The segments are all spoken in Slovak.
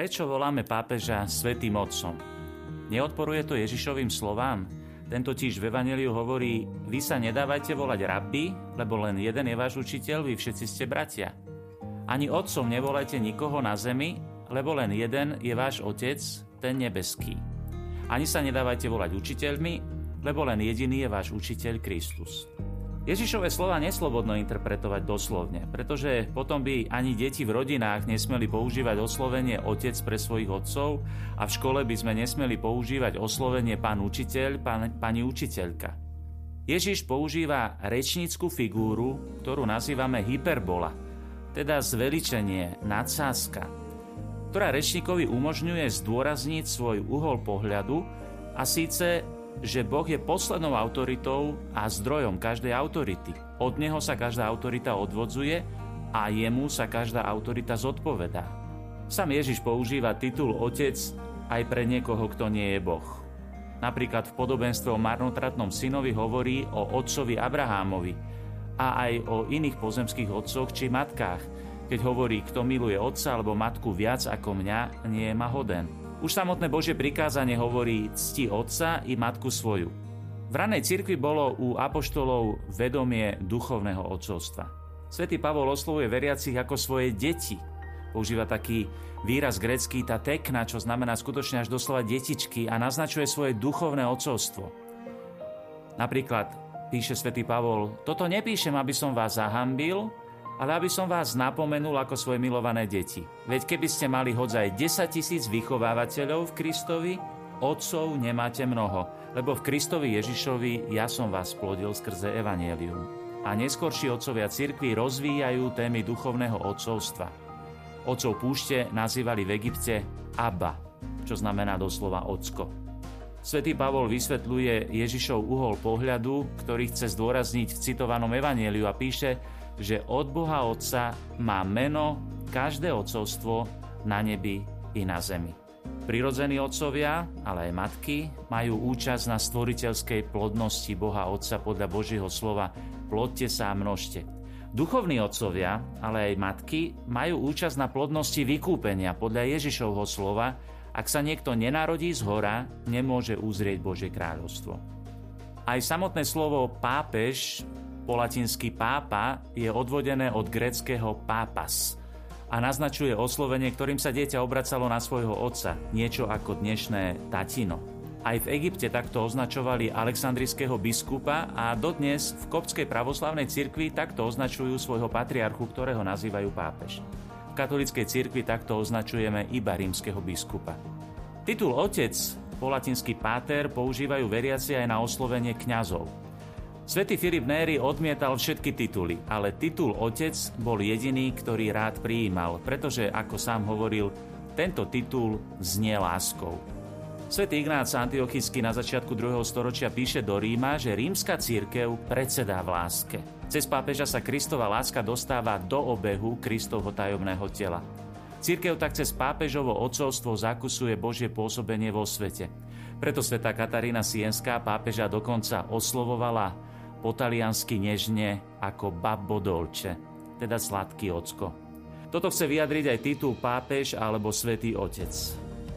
Prečo voláme pápeža Svetým Otcom? Neodporuje to Ježišovým slovám? Ten totiž v Evangeliu hovorí, vy sa nedávajte volať rabbi, lebo len jeden je váš učiteľ, vy všetci ste bratia. Ani otcom nevolajte nikoho na zemi, lebo len jeden je váš otec, ten nebeský. Ani sa nedávajte volať učiteľmi, lebo len jediný je váš učiteľ Kristus. Ježišové slova neslobodno interpretovať doslovne, pretože potom by ani deti v rodinách nesmeli používať oslovenie otec pre svojich otcov a v škole by sme nesmeli používať oslovenie pán učiteľ, pán, pani učiteľka. Ježiš používa rečnícku figúru, ktorú nazývame hyperbola, teda zveličenie, nadsázka, ktorá rečníkovi umožňuje zdôrazniť svoj uhol pohľadu a síce že Boh je poslednou autoritou a zdrojom každej autority. Od neho sa každá autorita odvodzuje a jemu sa každá autorita zodpovedá. Sam Ježiš používa titul Otec aj pre niekoho, kto nie je Boh. Napríklad v podobenstve o marnotratnom synovi hovorí o otcovi Abrahámovi a aj o iných pozemských otcoch či matkách, keď hovorí, kto miluje otca alebo matku viac ako mňa, nie je ma hoden. Už samotné Božie prikázanie hovorí cti otca i matku svoju. V ranej cirkvi bolo u apoštolov vedomie duchovného otcovstva. Svetý Pavol oslovuje veriacich ako svoje deti. Používa taký výraz grecký ta tekna, čo znamená skutočne až doslova detičky a naznačuje svoje duchovné otcovstvo. Napríklad píše svätý Pavol, toto nepíšem, aby som vás zahambil, ale aby som vás napomenul ako svoje milované deti. Veď keby ste mali hodzaj 10 tisíc vychovávateľov v Kristovi, otcov nemáte mnoho, lebo v Kristovi Ježišovi ja som vás plodil skrze Evangelium. A neskorší otcovia cirkvi rozvíjajú témy duchovného otcovstva. Otcov púšte nazývali v Egypte Abba, čo znamená doslova ocko. Svetý Pavol vysvetľuje Ježišov uhol pohľadu, ktorý chce zdôrazniť v citovanom evanieliu a píše, že od Boha Otca má meno každé otcovstvo na nebi i na zemi. Prirodzení otcovia, ale aj matky, majú účasť na stvoriteľskej plodnosti Boha Otca podľa Božieho slova plodte sa a množte. Duchovní otcovia, ale aj matky, majú účasť na plodnosti vykúpenia podľa Ježišovho slova, ak sa niekto nenarodí z hora, nemôže uzrieť Božie kráľovstvo. Aj samotné slovo pápež po latinsky pápa je odvodené od gréckého pápas a naznačuje oslovenie, ktorým sa dieťa obracalo na svojho otca, niečo ako dnešné tatino. Aj v Egypte takto označovali aleksandrijského biskupa a dodnes v kopskej pravoslavnej cirkvi takto označujú svojho patriarchu, ktorého nazývajú pápež. V katolíckej cirkvi takto označujeme iba rímskeho biskupa. Titul otec, po latinsky páter, používajú veriaci aj na oslovenie kňazov. Svetý Filip Néry odmietal všetky tituly, ale titul otec bol jediný, ktorý rád prijímal, pretože, ako sám hovoril, tento titul znie láskou. Svetý Ignác Antiochický na začiatku 2. storočia píše do Ríma, že rímska církev predsedá v láske. Cez pápeža sa Kristova láska dostáva do obehu Kristovho tajomného tela. Církev tak cez pápežovo odcovstvo zakusuje Božie pôsobenie vo svete. Preto sveta Katarína Sienská pápeža dokonca oslovovala po taliansky nežne ako babbo dolce, teda sladký ocko. Toto chce vyjadriť aj titul pápež alebo svätý otec.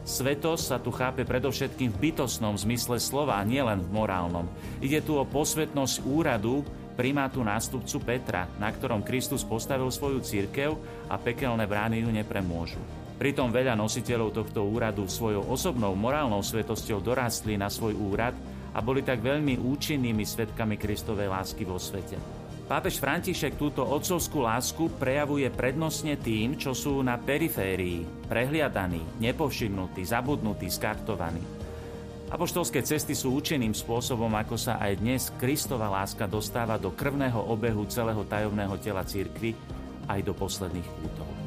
Svetosť sa tu chápe predovšetkým v bytostnom zmysle slova, nielen v morálnom. Ide tu o posvetnosť úradu primátu nástupcu Petra, na ktorom Kristus postavil svoju církev a pekelné brány ju nepremôžu. Pritom veľa nositeľov tohto úradu svojou osobnou morálnou svetosťou dorastli na svoj úrad a boli tak veľmi účinnými svetkami Kristovej lásky vo svete. Pápež František túto otcovskú lásku prejavuje prednostne tým, čo sú na periférii, prehliadaní, nepovšimnutí, zabudnutí, skartovaní. Apoštolské cesty sú účinným spôsobom, ako sa aj dnes Kristova láska dostáva do krvného obehu celého tajomného tela církvy aj do posledných kútov.